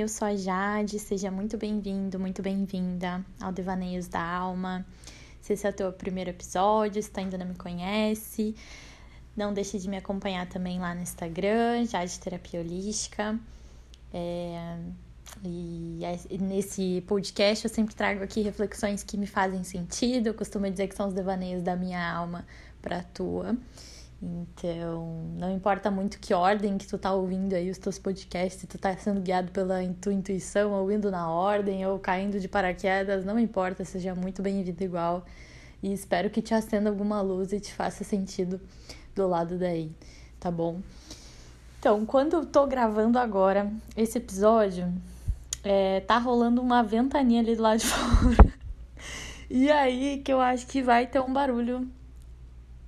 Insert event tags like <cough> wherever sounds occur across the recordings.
eu sou a Jade, seja muito bem-vindo, muito bem-vinda ao Devaneios da Alma. Se esse é o teu primeiro episódio, se tu ainda não me conhece, não deixe de me acompanhar também lá no Instagram, Jade Terapia Holística. É, e nesse podcast eu sempre trago aqui reflexões que me fazem sentido. Eu costumo dizer que são os devaneios da minha alma para a tua. Então, não importa muito que ordem que tu tá ouvindo aí os teus podcasts, se tu tá sendo guiado pela tua intuição, ouvindo na ordem ou caindo de paraquedas, não importa, seja muito bem-vindo igual. E espero que te acenda alguma luz e te faça sentido do lado daí, tá bom? Então, quando eu tô gravando agora esse episódio, é, tá rolando uma ventania ali do lado de <laughs> fora. E aí que eu acho que vai ter um barulho,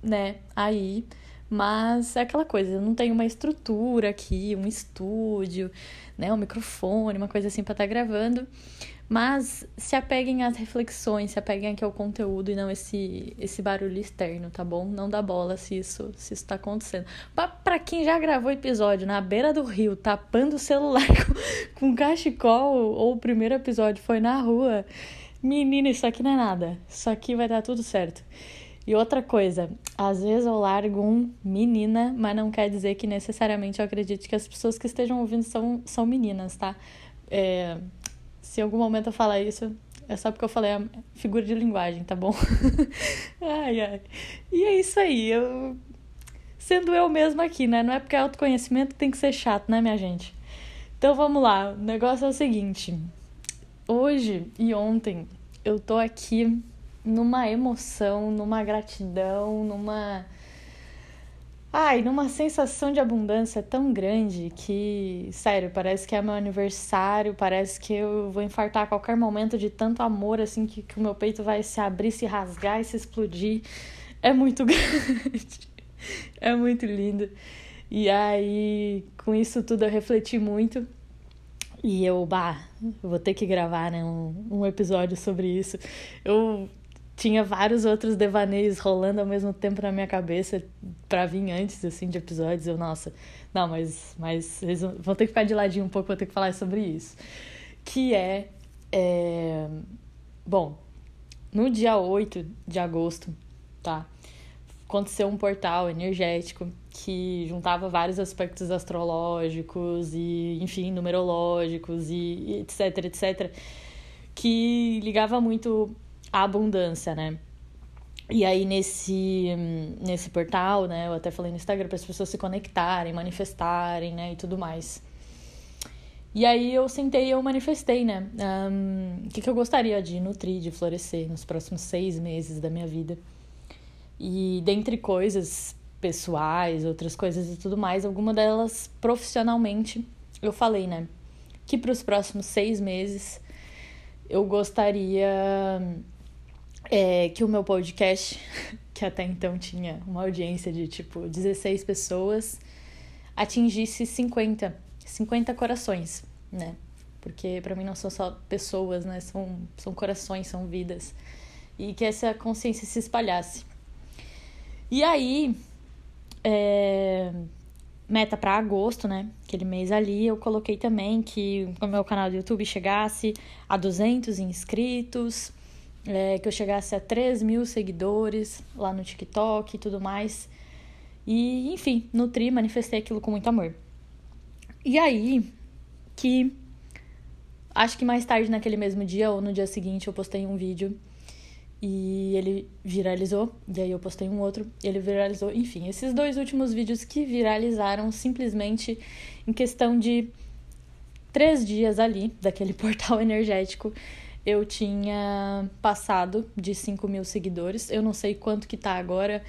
né? Aí mas é aquela coisa, eu não tenho uma estrutura aqui, um estúdio, né, um microfone, uma coisa assim para estar tá gravando. Mas se apeguem às reflexões, se apeguem aqui ao conteúdo e não esse, esse barulho externo, tá bom? Não dá bola se isso, se isso tá acontecendo. Pra quem já gravou episódio na beira do rio, tapando o celular <laughs> com, com cachecol, ou o primeiro episódio foi na rua, menina, isso aqui não é nada. Isso aqui vai dar tudo certo. E outra coisa, às vezes eu largo um menina, mas não quer dizer que necessariamente eu acredite que as pessoas que estejam ouvindo são, são meninas, tá? É, se em algum momento eu falar isso, é só porque eu falei a figura de linguagem, tá bom? <laughs> ai, ai. E é isso aí, eu. Sendo eu mesma aqui, né? Não é porque é autoconhecimento que tem que ser chato, né, minha gente? Então vamos lá, o negócio é o seguinte. Hoje e ontem eu tô aqui numa emoção, numa gratidão, numa. Ai, numa sensação de abundância tão grande que, sério, parece que é meu aniversário, parece que eu vou infartar a qualquer momento de tanto amor, assim, que, que o meu peito vai se abrir, se rasgar e se explodir. É muito <laughs> grande. é muito lindo. E aí, com isso tudo, eu refleti muito. E eu, bah, vou ter que gravar, né, um, um episódio sobre isso. Eu tinha vários outros devaneios rolando ao mesmo tempo na minha cabeça para vir antes assim de episódios. Eu, nossa, não, mas mas vão ter que ficar de ladinho um pouco, vou ter que falar sobre isso. Que é, é bom, no dia 8 de agosto, tá? Aconteceu um portal energético que juntava vários aspectos astrológicos e, enfim, numerológicos e etc, etc, que ligava muito a abundância, né? E aí nesse, nesse portal, né, eu até falei no Instagram para as pessoas se conectarem, manifestarem, né, e tudo mais. E aí eu sentei e eu manifestei, né, um, o que, que eu gostaria de nutrir, de florescer nos próximos seis meses da minha vida. E dentre coisas pessoais, outras coisas e tudo mais, alguma delas profissionalmente, eu falei, né, que para os próximos seis meses eu gostaria é, que o meu podcast, <laughs> que até então tinha uma audiência de tipo 16 pessoas, atingisse 50, 50 corações, né? Porque para mim não são só pessoas, né? São, são corações, são vidas. E que essa consciência se espalhasse. E aí, é, meta para agosto, né? Aquele mês ali, eu coloquei também que o meu canal do YouTube chegasse a 200 inscritos é, que eu chegasse a 3 mil seguidores lá no TikTok e tudo mais. E, enfim, nutri, manifestei aquilo com muito amor. E aí, que acho que mais tarde naquele mesmo dia ou no dia seguinte eu postei um vídeo e ele viralizou, e aí eu postei um outro, e ele viralizou. Enfim, esses dois últimos vídeos que viralizaram simplesmente em questão de três dias ali, daquele <laughs> portal energético, eu tinha passado de 5 mil seguidores. Eu não sei quanto que tá agora.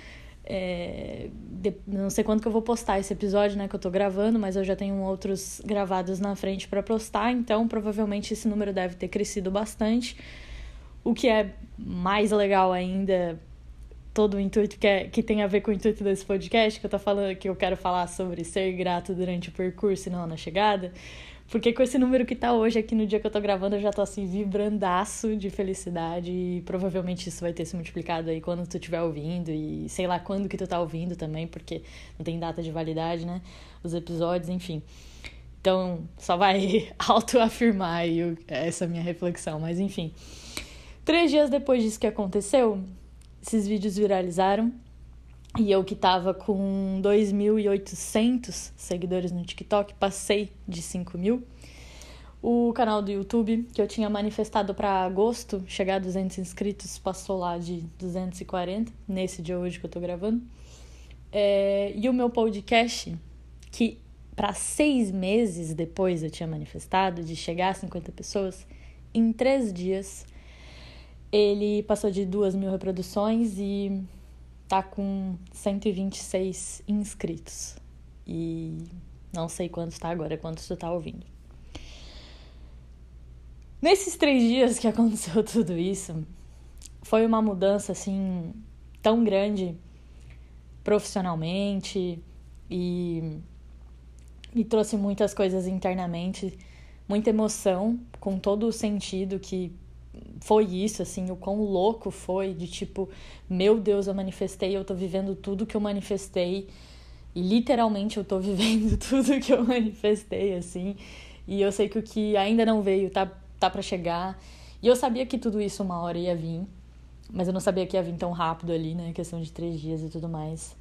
É, de, não sei quando que eu vou postar esse episódio, né, que eu tô gravando, mas eu já tenho outros gravados na frente para postar, então provavelmente esse número deve ter crescido bastante. O que é mais legal ainda, todo o intuito que, é, que tem a ver com o intuito desse podcast, que eu tô falando que eu quero falar sobre ser grato durante o percurso e não na chegada. Porque com esse número que tá hoje aqui no dia que eu tô gravando, eu já tô assim vibrandaço de felicidade e provavelmente isso vai ter se multiplicado aí quando tu estiver ouvindo e sei lá quando que tu tá ouvindo também, porque não tem data de validade, né? Os episódios, enfim. Então, só vai <laughs> autoafirmar essa minha reflexão, mas enfim. Três dias depois disso que aconteceu, esses vídeos viralizaram e eu que tava com 2.800 seguidores no TikTok, passei de 5 mil. O canal do YouTube, que eu tinha manifestado para agosto chegar a 200 inscritos, passou lá de 240, nesse dia hoje que eu tô gravando. É, e o meu podcast, que para seis meses depois eu tinha manifestado de chegar a 50 pessoas, em três dias ele passou de duas mil reproduções e tá com 126 inscritos. E não sei quantos tá agora, quantos tu tá ouvindo. Nesses três dias que <laughs> aconteceu tudo isso, foi uma mudança assim tão grande profissionalmente e me trouxe muitas coisas internamente, muita emoção, com todo o sentido que foi isso, assim, o quão louco foi de tipo, meu Deus, eu manifestei, eu tô vivendo tudo que eu manifestei. E literalmente eu tô <laughs> vivendo tudo que eu manifestei, assim. E eu sei que o que ainda não veio tá, tá para chegar. E eu sabia que tudo isso uma hora ia vir. Mas eu não sabia que ia vir tão rápido ali, né? Questão de três dias e tudo mais.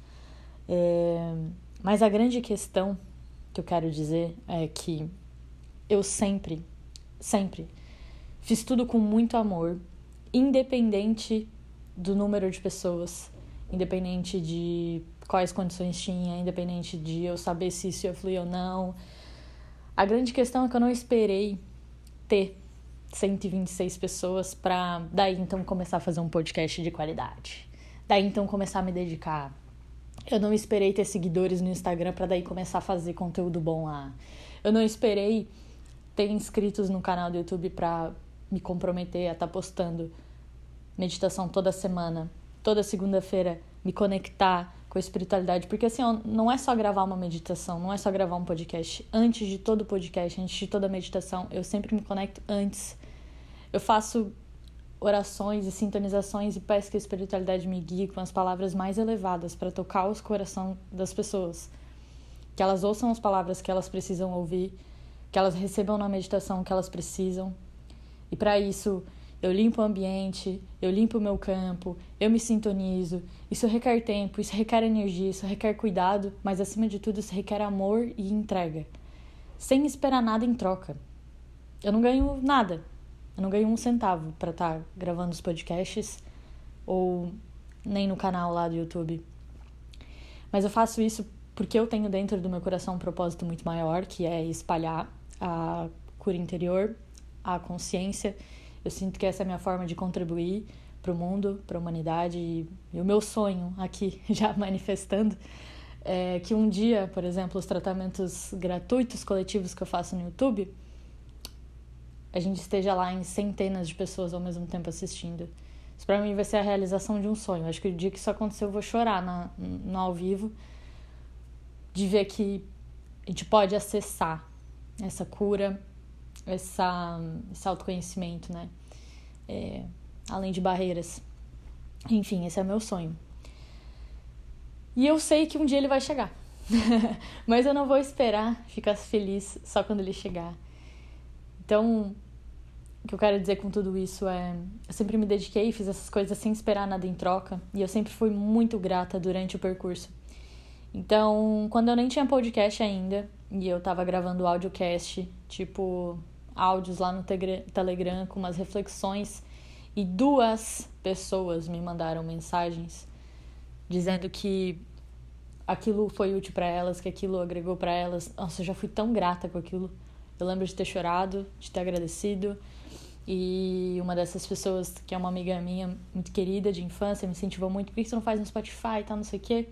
É... Mas a grande questão que eu quero dizer é que eu sempre, sempre Fiz tudo com muito amor, independente do número de pessoas, independente de quais condições tinha, independente de eu saber se isso ia fluir ou não. A grande questão é que eu não esperei ter 126 pessoas para daí então começar a fazer um podcast de qualidade. Daí então começar a me dedicar. Eu não esperei ter seguidores no Instagram para daí começar a fazer conteúdo bom lá. Eu não esperei ter inscritos no canal do YouTube para me comprometer a estar tá postando meditação toda semana, toda segunda-feira, me conectar com a espiritualidade, porque assim, não é só gravar uma meditação, não é só gravar um podcast. Antes de todo podcast, antes de toda meditação, eu sempre me conecto antes. Eu faço orações e sintonizações e peço que a espiritualidade me guie com as palavras mais elevadas para tocar os corações das pessoas. Que elas ouçam as palavras que elas precisam ouvir, que elas recebam na meditação que elas precisam, e para isso, eu limpo o ambiente, eu limpo o meu campo, eu me sintonizo. Isso requer tempo, isso requer energia, isso requer cuidado, mas acima de tudo, isso requer amor e entrega. Sem esperar nada em troca. Eu não ganho nada. Eu não ganho um centavo para estar tá gravando os podcasts ou nem no canal lá do YouTube. Mas eu faço isso porque eu tenho dentro do meu coração um propósito muito maior, que é espalhar a cura interior a consciência. Eu sinto que essa é a minha forma de contribuir para o mundo, para a humanidade. E, o meu sonho aqui, <laughs> já manifestando, é que um dia, por exemplo, os tratamentos gratuitos coletivos que eu faço no YouTube, a gente esteja lá em centenas de pessoas ao mesmo tempo assistindo. Isso para mim vai ser a realização de um sonho. Acho que o dia que isso acontecer eu vou chorar na, no ao vivo de ver que a gente pode acessar essa cura, essa, esse autoconhecimento, né? É, além de barreiras. Enfim, esse é o meu sonho. E eu sei que um dia ele vai chegar. <laughs> Mas eu não vou esperar ficar feliz só quando ele chegar. Então, o que eu quero dizer com tudo isso é: eu sempre me dediquei e fiz essas coisas sem esperar nada em troca. E eu sempre fui muito grata durante o percurso. Então, quando eu nem tinha podcast ainda, e eu tava gravando audiocast, tipo, áudios lá no Telegram com umas reflexões e duas pessoas me mandaram mensagens dizendo que aquilo foi útil para elas, que aquilo agregou para elas. Nossa, eu já fui tão grata com aquilo. Eu lembro de ter chorado, de ter agradecido. E uma dessas pessoas, que é uma amiga minha muito querida de infância, me incentivou muito: por que você não faz no Spotify e tal, não sei o quê.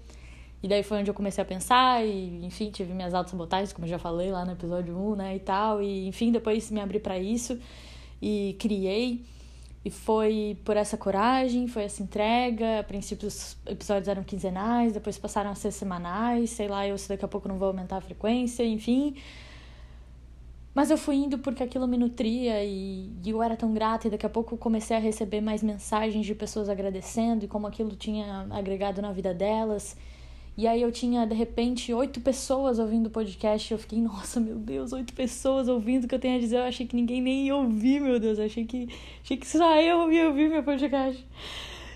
E daí foi onde eu comecei a pensar e, enfim, tive minhas auto-sabotagens, como eu já falei lá no episódio 1, né, e tal. E, enfim, depois me abri para isso e criei. E foi por essa coragem, foi essa entrega. A princípio os episódios eram quinzenais, depois passaram a ser semanais, sei lá, eu se daqui a pouco não vou aumentar a frequência, enfim. Mas eu fui indo porque aquilo me nutria e, e eu era tão grata, e daqui a pouco comecei a receber mais mensagens de pessoas agradecendo e como aquilo tinha agregado na vida delas. E aí eu tinha, de repente, oito pessoas ouvindo o podcast. Eu fiquei, nossa, meu Deus, oito pessoas ouvindo o que eu tenho a dizer. Eu achei que ninguém nem ia ouvir, meu Deus. Eu achei que, achei que só eu ia ouvir meu podcast.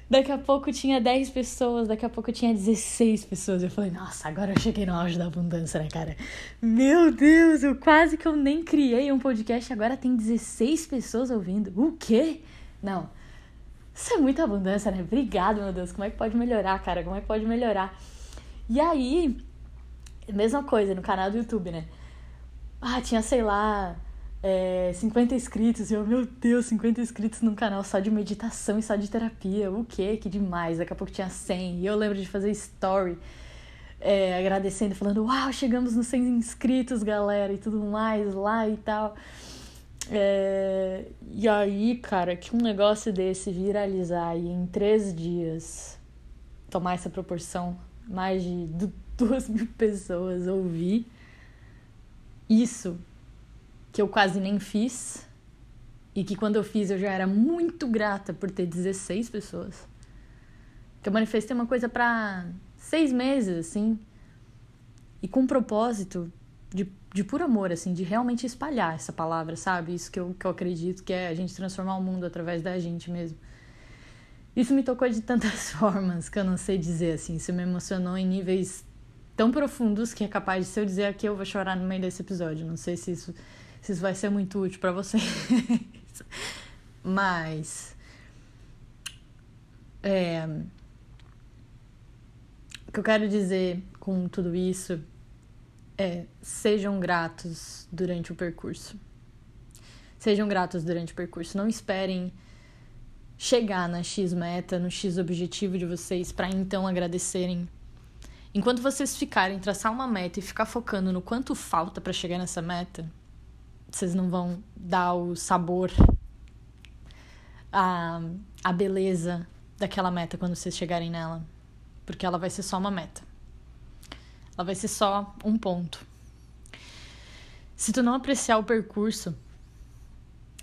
Daqui a pouco tinha 10 pessoas, daqui a pouco tinha 16 pessoas. Eu falei, nossa, agora eu cheguei no auge da abundância, né, cara? Meu Deus, eu quase que eu nem criei um podcast, agora tem 16 pessoas ouvindo. O quê? Não. Isso é muita abundância, né? Obrigado, meu Deus. Como é que pode melhorar, cara? Como é que pode melhorar? E aí, mesma coisa no canal do YouTube, né? Ah, tinha, sei lá, é, 50 inscritos. E eu, meu Deus, 50 inscritos num canal só de meditação e só de terapia. O quê? Que demais. Daqui a pouco tinha 100. E eu lembro de fazer story é, agradecendo, falando: Uau, chegamos nos 100 inscritos, galera, e tudo mais lá e tal. É, e aí, cara, que um negócio desse viralizar e em três dias tomar essa proporção, mais de <laughs> duas mil pessoas ouvir isso que eu quase nem fiz e que quando eu fiz eu já era muito grata por ter 16 pessoas. Que eu manifestei uma coisa para seis meses, assim, e com um propósito de, de puro amor, assim, de realmente espalhar essa palavra, sabe? Isso que eu, que eu acredito que é a gente transformar o mundo através da gente mesmo. Isso me tocou de tantas <laughs> formas que eu não sei dizer, assim. Isso me emocionou em níveis tão profundos que é capaz de, se eu dizer aqui, eu vou chorar no meio desse episódio. Não sei se isso se isso vai ser muito útil para vocês. <laughs> Mas. É, o que eu quero dizer com tudo isso é: sejam gratos durante o percurso. Sejam gratos durante o percurso. Não esperem chegar na X meta, no X objetivo de vocês, para então agradecerem. Enquanto vocês ficarem traçar uma meta e ficar focando no quanto falta para chegar nessa meta, vocês não vão dar o sabor, a, a beleza daquela meta quando vocês chegarem nela. Porque ela vai ser só uma meta. Ela vai ser só um ponto. Se tu não apreciar o percurso,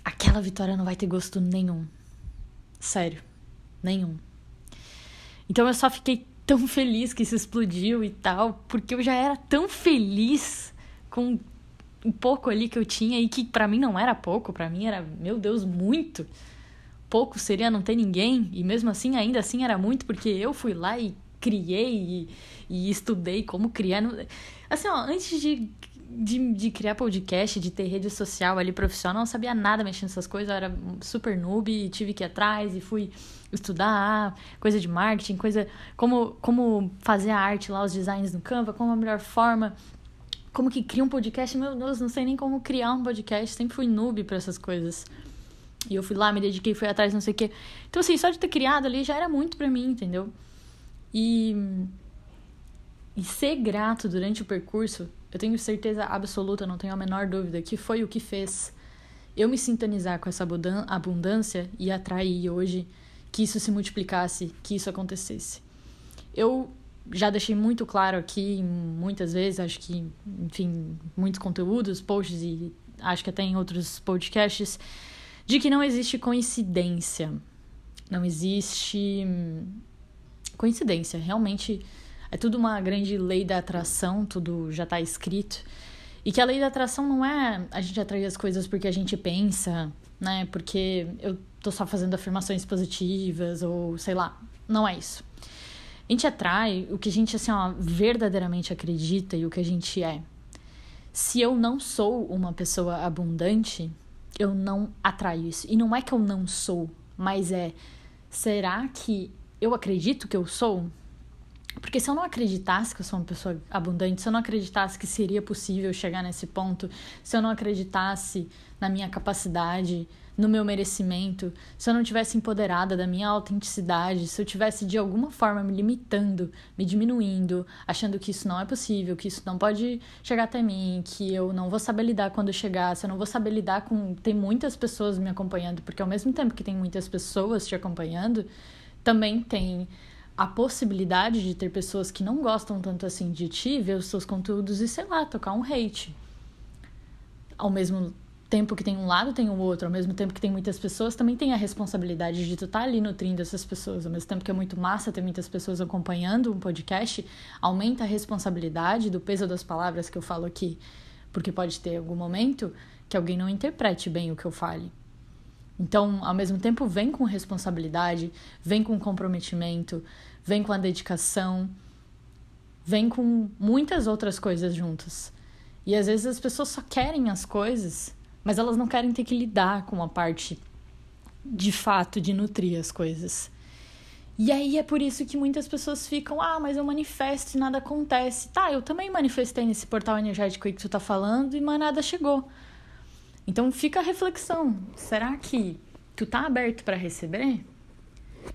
aquela vitória não vai ter gosto nenhum. Sério, nenhum. Então eu só fiquei tão feliz que isso explodiu e tal, porque eu já era tão feliz com um pouco ali que eu tinha e que para mim não era pouco, para mim era, meu Deus, muito. Pouco seria não ter ninguém, e mesmo assim, ainda assim era muito, porque eu fui lá e criei e, e estudei como criar. Assim, ó, antes de, de, de, criar podcast, de ter rede social ali profissional, não sabia nada mexendo nessas coisas, eu era super noob e tive que ir atrás e fui estudar coisa de marketing, coisa como, como fazer a arte lá, os designs no Canva, como a melhor forma como que cria um podcast? Meu Deus, não sei nem como criar um podcast. Sempre fui noob para essas coisas. E eu fui lá, me dediquei, fui atrás, não sei o quê. Então, assim, só de ter criado ali já era muito para mim, entendeu? E. E ser grato durante o percurso, eu tenho certeza absoluta, não tenho a menor dúvida, que foi o que fez eu me sintonizar com essa abundância e atrair hoje que isso se multiplicasse, que isso acontecesse. Eu já deixei muito claro aqui muitas vezes, acho que, enfim, muitos conteúdos, posts e acho que até em outros podcasts, de que não existe coincidência. Não existe coincidência. Realmente é tudo uma grande lei da atração, tudo já está escrito. E que a lei da atração não é a gente atrair as coisas porque a gente pensa, né? Porque eu tô só fazendo afirmações positivas ou sei lá. Não é isso. A gente atrai o que a gente assim, ó, verdadeiramente acredita e o que a gente é. Se eu não sou uma pessoa abundante, eu não atraio isso. E não é que eu não sou, mas é será que eu acredito que eu sou? Porque se eu não acreditasse que eu sou uma pessoa abundante, se eu não acreditasse que seria possível chegar nesse ponto, se eu não acreditasse na minha capacidade, no meu merecimento, se eu não tivesse empoderada da minha autenticidade, se eu tivesse de alguma forma me limitando, me diminuindo, achando que isso não é possível, que isso não pode chegar até mim, que eu não vou saber lidar quando chegar, se eu não vou saber lidar com tem muitas pessoas me acompanhando, porque ao mesmo tempo que tem muitas pessoas te acompanhando, também tem a possibilidade de ter pessoas que não gostam tanto assim de ti, ver os seus conteúdos e sei lá, tocar um hate. Ao mesmo tempo que tem um lado, tem o outro. Ao mesmo tempo que tem muitas pessoas, também tem a responsabilidade de tu estar tá ali nutrindo essas pessoas. Ao mesmo tempo que é muito massa ter muitas pessoas acompanhando um podcast, aumenta a responsabilidade do peso das palavras que eu falo aqui. Porque pode ter algum momento que alguém não interprete bem o que eu fale. Então, ao mesmo tempo, vem com responsabilidade, vem com comprometimento, vem com a dedicação, vem com muitas outras coisas juntas. E às vezes as pessoas só querem as coisas mas elas não querem ter que lidar com a parte de fato de nutrir as coisas. E aí é por isso que muitas pessoas ficam, ah, mas eu manifesto e nada acontece. Tá, eu também manifestei nesse portal energético aí que tu tá falando, e mas nada chegou. Então fica a reflexão. Será que tu tá aberto para receber?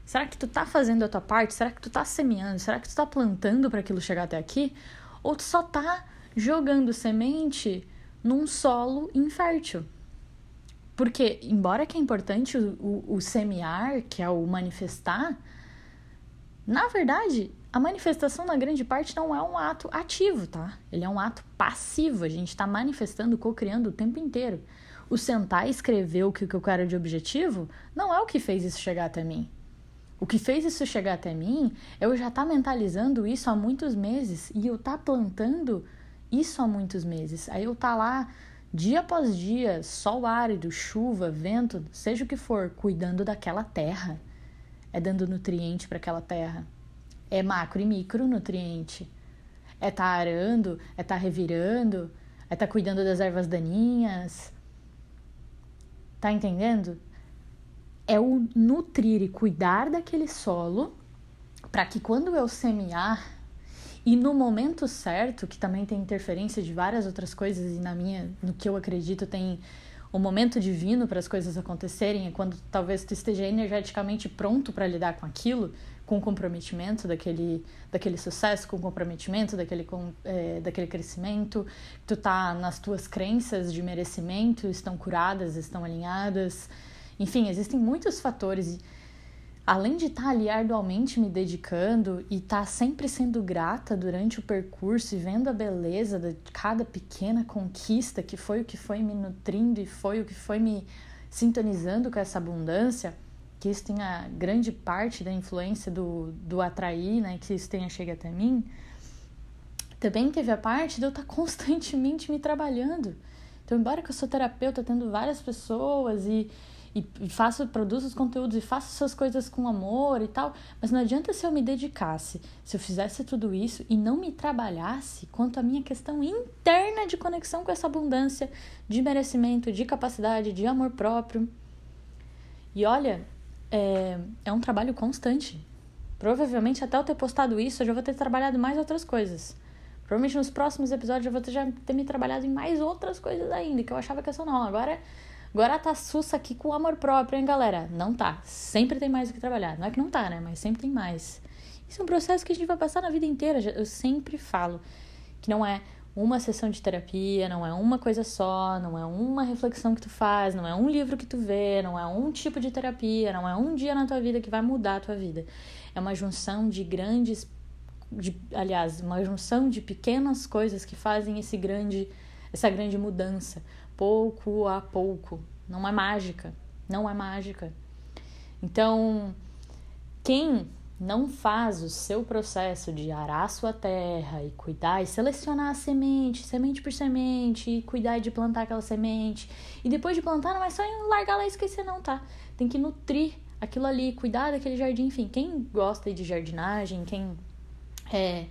Será que tu tá fazendo a tua parte? Será que tu tá semeando? Será que tu tá plantando para aquilo chegar até aqui? Ou tu só tá jogando semente num solo infértil. Porque, embora que é importante o, o, o semear, que é o manifestar, na verdade, a manifestação, na grande parte, não é um ato ativo, tá? Ele é um ato passivo. A gente está manifestando, co-criando o tempo inteiro. O sentar e escrever o que eu quero de objetivo não é o que fez isso chegar até mim. O que fez isso chegar até mim é eu já estar tá mentalizando isso há muitos meses e eu estar tá plantando isso há muitos meses. Aí eu tá lá dia após dia, sol árido, chuva, vento, seja o que for, cuidando daquela terra. É dando nutriente para aquela terra. É macro e micro nutriente. É tá arando, é tá revirando, é tá cuidando das ervas daninhas. Tá entendendo? É o nutrir e cuidar daquele solo para que quando eu semear e no momento certo, que também tem interferência de várias outras coisas, e na minha, no que eu acredito, tem o momento divino para as coisas acontecerem, é quando talvez tu esteja energeticamente pronto para lidar com aquilo, com o comprometimento daquele, daquele sucesso, com o comprometimento daquele, com, é, daquele crescimento, tu tá nas tuas crenças de merecimento, estão curadas, estão alinhadas. Enfim, existem muitos fatores além de estar tá ali arduamente me dedicando e estar tá sempre sendo grata durante o percurso e vendo a beleza de cada pequena conquista que foi o que foi me nutrindo e foi o que foi me sintonizando com essa abundância, que isso tenha grande parte da influência do, do atrair, né, que isso tenha chegado até mim, também teve a parte de eu estar tá <laughs> constantemente me trabalhando. Então, embora que eu sou terapeuta, tendo várias pessoas e e, faço, produzo os conteúdos e faço essas coisas com amor e tal, mas não adianta se eu me dedicasse, se eu fizesse tudo isso e não me trabalhasse quanto à minha questão interna de conexão com essa abundância, de merecimento, de capacidade, de amor próprio. E olha, é, é um trabalho constante. Provavelmente até eu ter postado isso, eu já vou ter trabalhado mais outras coisas. Provavelmente nos próximos episódios eu vou ter, já ter me trabalhado em mais outras coisas ainda, que eu achava que eu só não. Agora Agora tá sussa aqui com amor próprio, hein, galera? Não tá. Sempre tem mais o que trabalhar. Não é que não tá, né? Mas sempre tem mais. Isso é um processo que a gente vai passar na vida inteira. Eu sempre falo que não é uma sessão de terapia, não é uma coisa só, não é uma reflexão que tu faz, não é um livro que tu vê, não é um tipo de terapia, não é um dia na tua vida que vai mudar a tua vida. É uma junção de grandes, de, aliás, uma junção de pequenas coisas que fazem esse grande, essa grande mudança pouco a pouco. Não é mágica, não é mágica. Então, quem não faz o seu processo de arar sua terra e cuidar e selecionar a semente, semente por semente, e cuidar de plantar aquela semente, e depois de plantar não é só largar lá e esquecer não, tá? Tem que nutrir aquilo ali, cuidar daquele jardim, enfim, quem gosta de jardinagem, quem é,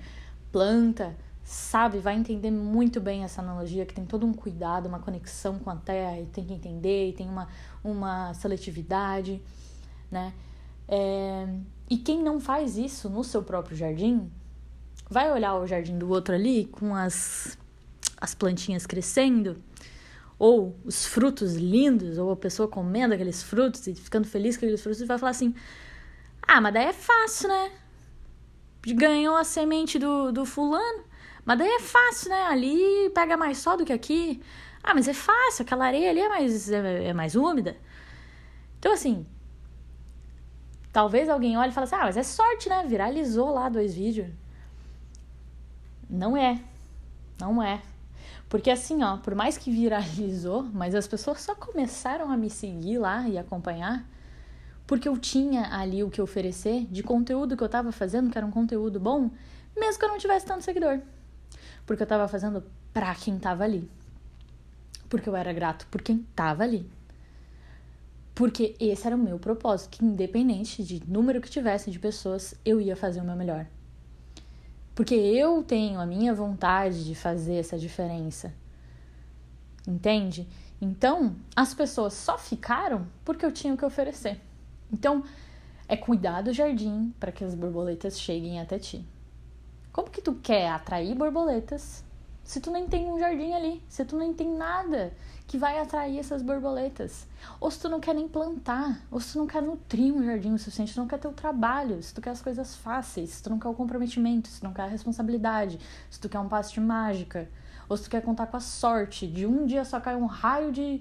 planta, sabe, vai entender muito bem essa analogia, que tem todo um cuidado, uma conexão com a terra, e tem que entender, e tem uma, uma seletividade, né? É, e quem não faz isso no seu próprio jardim, vai olhar o jardim do outro ali, com as, as plantinhas crescendo, ou os frutos lindos, ou a pessoa comendo aqueles frutos e ficando feliz com aqueles frutos, e vai falar assim: ah, mas daí é fácil, né? Ganhou a semente do, do fulano, mas daí é fácil, né? Ali pega mais sol do que aqui. Ah, mas é fácil, aquela areia ali é mais, é, é mais úmida. Então, assim, talvez alguém olhe e fale assim: ah, mas é sorte, né? Viralizou lá dois vídeos. Não é. Não é. Porque assim, ó, por mais que viralizou, mas as pessoas só começaram a me seguir lá e acompanhar porque eu tinha ali o que oferecer de conteúdo que eu tava fazendo, que era um conteúdo bom, mesmo que eu não tivesse tanto seguidor. Porque eu tava fazendo pra quem tava ali. Porque eu era grato por quem tava ali. Porque esse era o meu propósito, que independente de número que tivesse de pessoas, eu ia fazer o meu melhor. Porque eu tenho a minha vontade de fazer essa diferença. Entende? Então, as pessoas só ficaram porque eu tinha o que oferecer. Então, é cuidar do jardim para que as borboletas cheguem até ti. Como que tu quer atrair borboletas se tu nem tem um jardim ali, se tu nem tem nada que vai atrair essas borboletas? Ou se tu não quer nem plantar, ou se tu não quer nutrir um jardim o suficiente, se tu não quer ter o trabalho, se tu quer as coisas fáceis, se tu não quer o comprometimento, se tu não quer a responsabilidade, se tu quer um passe de mágica, ou se tu quer contar com a sorte? De um dia só cair um raio de,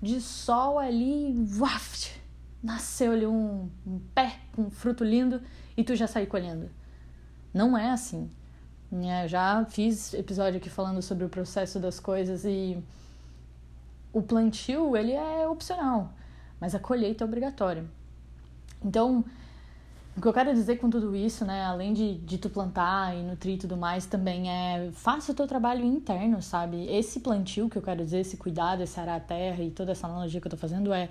de sol ali, waft, nasceu ali um, um pé com um fruto lindo e tu já sair colhendo. Não é assim. É, já fiz episódio aqui falando sobre o processo das coisas e o plantio ele é opcional, mas a colheita é obrigatória. Então, o que eu quero dizer com tudo isso, né, além de, de tu plantar e nutrir e tudo mais, também é faça o teu trabalho interno, sabe? Esse plantio que eu quero dizer, esse cuidado, esse arar a terra e toda essa analogia que eu tô fazendo é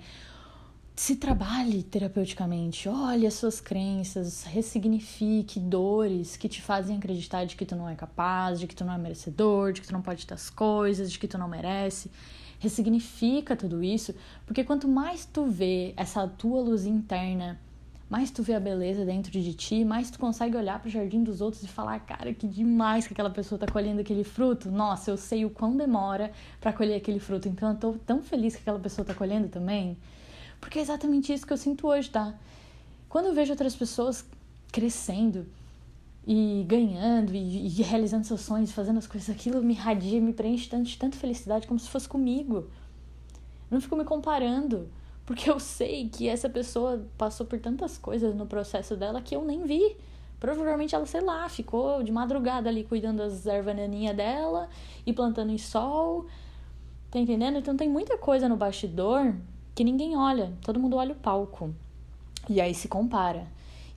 se trabalhe terapeuticamente, olhe as suas crenças, ressignifique dores que te fazem acreditar de que tu não é capaz, de que tu não é merecedor, de que tu não pode ter as coisas, de que tu não merece. Ressignifica tudo isso, porque quanto mais tu vê essa tua luz interna, mais tu vê a beleza dentro de ti, mais tu consegue olhar para o jardim dos outros e falar, cara, que demais que aquela pessoa tá colhendo aquele fruto. Nossa, eu sei o quão demora para colher aquele fruto, então eu tô tão feliz que aquela pessoa tá colhendo também. Porque é exatamente isso que eu sinto hoje, tá? Quando eu vejo outras pessoas crescendo e ganhando e, e realizando seus sonhos, fazendo as coisas, aquilo me radia, me preenche tanto, de tanta felicidade como se fosse comigo. Eu não fico me comparando, porque eu sei que essa pessoa passou por tantas coisas no processo dela que eu nem vi. Provavelmente ela, sei lá, ficou de madrugada ali cuidando das ervas dela e plantando em sol. Tá entendendo? Então tem muita coisa no bastidor que ninguém olha, todo mundo olha o palco. E aí se compara.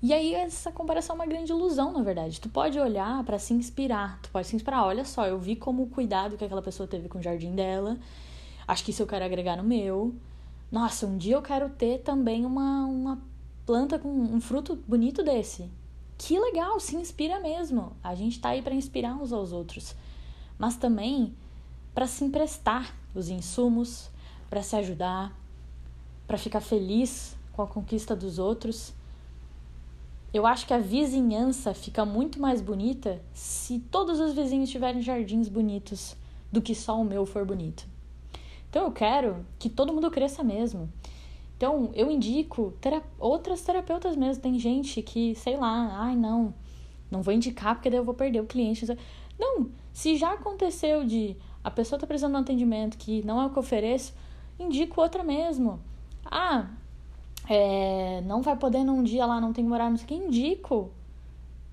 E aí essa comparação é uma grande ilusão, na verdade. Tu pode olhar para se inspirar, tu pode se inspirar, olha só, eu vi como o cuidado que aquela pessoa teve com o jardim dela. Acho que isso eu quero agregar no meu. Nossa, um dia eu quero ter também uma, uma planta com um fruto bonito desse. Que legal, se inspira mesmo. A gente tá aí para inspirar uns aos outros, mas também para se emprestar os insumos, para se ajudar, para ficar feliz com a conquista dos outros. Eu acho que a vizinhança fica muito mais bonita se todos os vizinhos tiverem jardins bonitos do que só o meu for bonito. Então eu quero que todo mundo cresça mesmo. Então eu indico tera outras terapeutas mesmo. Tem gente que, sei lá, ai não, não vou indicar porque daí eu vou perder o cliente. Não, se já aconteceu de a pessoa tá precisando de um atendimento que não é o que eu ofereço, indico outra mesmo. Ah, é, não vai poder num dia lá, não tem que morar, não sei o que, indico.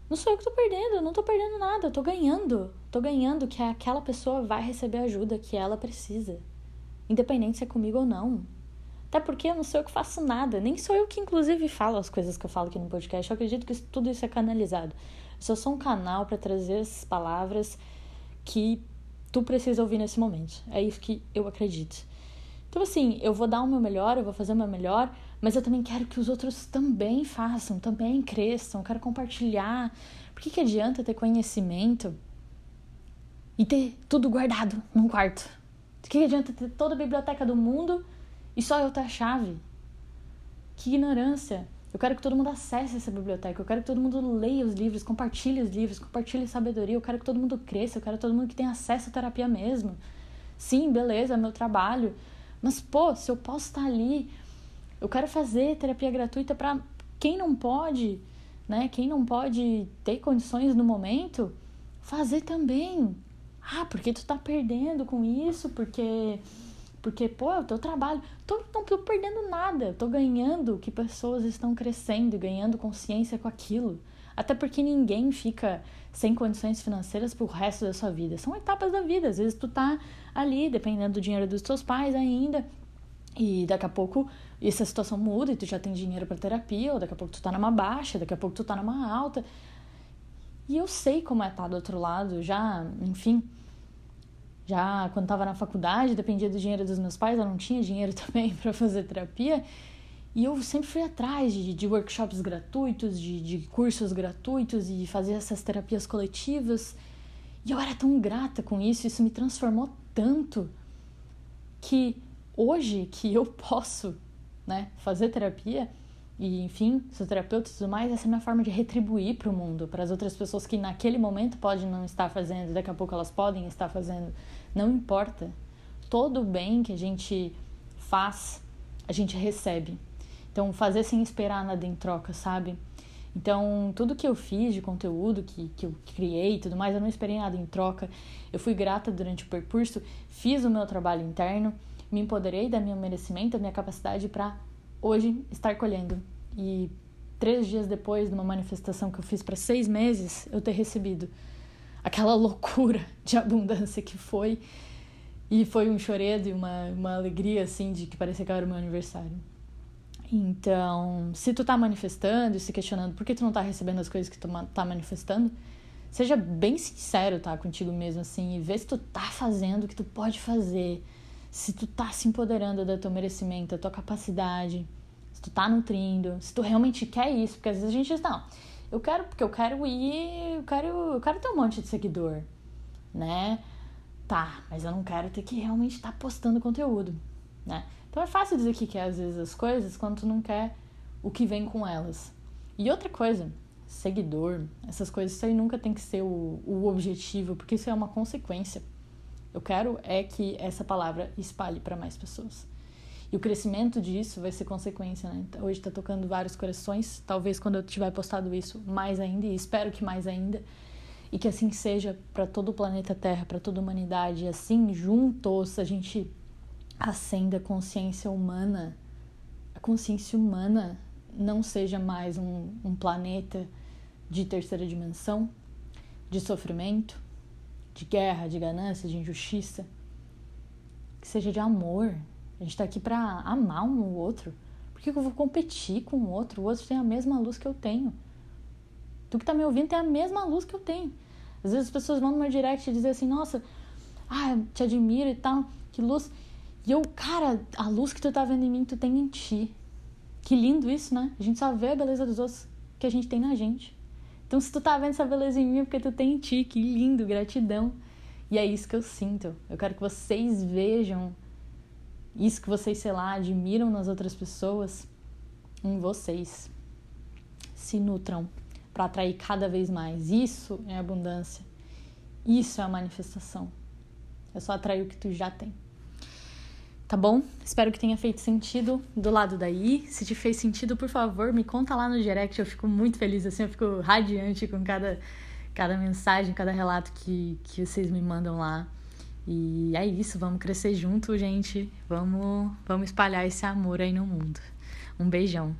Não sou eu que tô perdendo, eu não tô perdendo nada, eu tô ganhando. Tô ganhando que aquela pessoa vai receber a ajuda que ela precisa. Independente se é comigo ou não. Até porque eu não sou eu que faço nada, nem sou eu que inclusive falo as coisas que eu falo aqui no podcast. Eu acredito que tudo isso é canalizado. Eu só um canal para trazer as palavras que tu precisa ouvir nesse momento. É isso que eu acredito. Então, assim, eu vou dar o meu melhor, eu vou fazer o meu melhor, mas eu também quero que os outros também façam, também cresçam, eu quero compartilhar. Por que, que adianta ter conhecimento e ter tudo guardado num quarto? Por que, que adianta ter toda a biblioteca do mundo e só eu ter a chave? Que ignorância! Eu quero que todo mundo acesse essa biblioteca, eu quero que todo mundo leia os livros, compartilhe os livros, compartilhe sabedoria, eu quero que todo mundo cresça, eu quero que todo mundo que tenha acesso à terapia mesmo. Sim, beleza, é meu trabalho, mas, pô, se eu posso estar ali, eu quero fazer terapia gratuita para quem não pode, né? Quem não pode ter condições no momento, fazer também. Ah, porque tu tá perdendo com isso, porque porque, pô, é o teu trabalho. Tô, não tô perdendo nada, tô ganhando que pessoas estão crescendo e ganhando consciência com aquilo. Até porque ninguém fica sem condições financeiras pro resto da sua vida. São etapas da vida. Às vezes tu tá ali, dependendo do dinheiro dos teus pais ainda, e daqui a pouco essa situação muda e tu já tem dinheiro para terapia, ou daqui a pouco tu tá numa baixa, daqui a pouco tu tá numa alta. E eu sei como é estar tá do outro lado, já, enfim, já quando tava na faculdade, dependia do dinheiro dos meus pais, eu não tinha dinheiro <laughs> também para fazer terapia. E eu sempre fui atrás de, de workshops gratuitos, de, de cursos gratuitos e fazer essas terapias coletivas. E eu era tão grata com isso, isso me transformou tanto que hoje que eu posso, né, fazer terapia e enfim, sou terapeuta e tudo mais, essa é a minha forma de retribuir para o mundo, para as outras pessoas que naquele momento podem não estar fazendo, daqui a pouco elas podem estar fazendo, não importa. Todo o bem que a gente faz, a gente recebe. Então, fazer sem esperar nada em troca, sabe? Então, tudo que eu fiz de conteúdo, que, que eu criei e tudo mais, eu não esperei nada em troca. Eu fui grata durante o percurso, fiz o meu trabalho interno, me empoderei da minha merecimento, da minha capacidade para hoje estar colhendo. E três dias depois de uma manifestação que eu fiz para seis meses, eu ter recebido aquela <laughs> loucura de abundância que foi. E foi um choredo e uma, uma alegria, assim, de que parecia que era o meu aniversário. Então, se tu tá manifestando e se questionando por que tu não tá recebendo as coisas que tu tá manifestando, seja bem sincero, tá, contigo mesmo, assim, e vê se tu tá fazendo o que tu pode fazer, se tu tá se empoderando do teu merecimento, da tua capacidade, se tu tá nutrindo, se tu realmente quer isso, porque às vezes a gente diz, não, eu quero porque eu quero ir, eu quero, eu quero ter um monte de seguidor, né? Tá, mas eu não quero ter que realmente estar tá postando conteúdo, né? Então é fácil dizer que quer às vezes as coisas quando tu não quer o que vem com elas. E outra coisa, seguidor, essas coisas, isso aí nunca tem que ser o, o objetivo, porque isso é uma consequência. Eu quero é que essa palavra espalhe para mais pessoas. E o crescimento disso vai ser consequência, né? Então, hoje está tocando vários corações, talvez quando eu tiver postado isso, mais ainda, e espero que mais ainda. E que assim seja para todo o planeta Terra, para toda a humanidade. E assim, juntos, a gente acenda a consciência humana, a consciência humana não seja mais um, um planeta de terceira dimensão, de sofrimento, de guerra, de ganância, de injustiça, que seja de amor. A gente está aqui para amar um o outro. Por que eu vou competir com o outro? O outro tem a mesma luz que eu tenho. Tu que tá me ouvindo tem a mesma luz que eu tenho. Às vezes as pessoas vão meu direct e dizem assim: Nossa, ah, te admiro e tal, que luz. E eu, cara, a luz que tu tá vendo em mim, tu tem em ti. Que lindo isso, né? A gente só vê a beleza dos outros que a gente tem na gente. Então, se tu tá vendo essa beleza em mim, é porque tu tem em ti. Que lindo, gratidão. E é isso que eu sinto. Eu quero que vocês vejam isso que vocês, sei lá, admiram nas outras pessoas em vocês. Se nutram para atrair cada vez mais. Isso é abundância. Isso é a manifestação. É só atrair o que tu já tem. Tá bom? Espero que tenha feito sentido do lado daí. Se te fez sentido, por favor, me conta lá no direct. Eu fico muito feliz, assim, eu fico radiante com cada, cada mensagem, cada relato que, que vocês me mandam lá. E é isso, vamos crescer junto, gente. Vamos, vamos espalhar esse amor aí no mundo. Um beijão.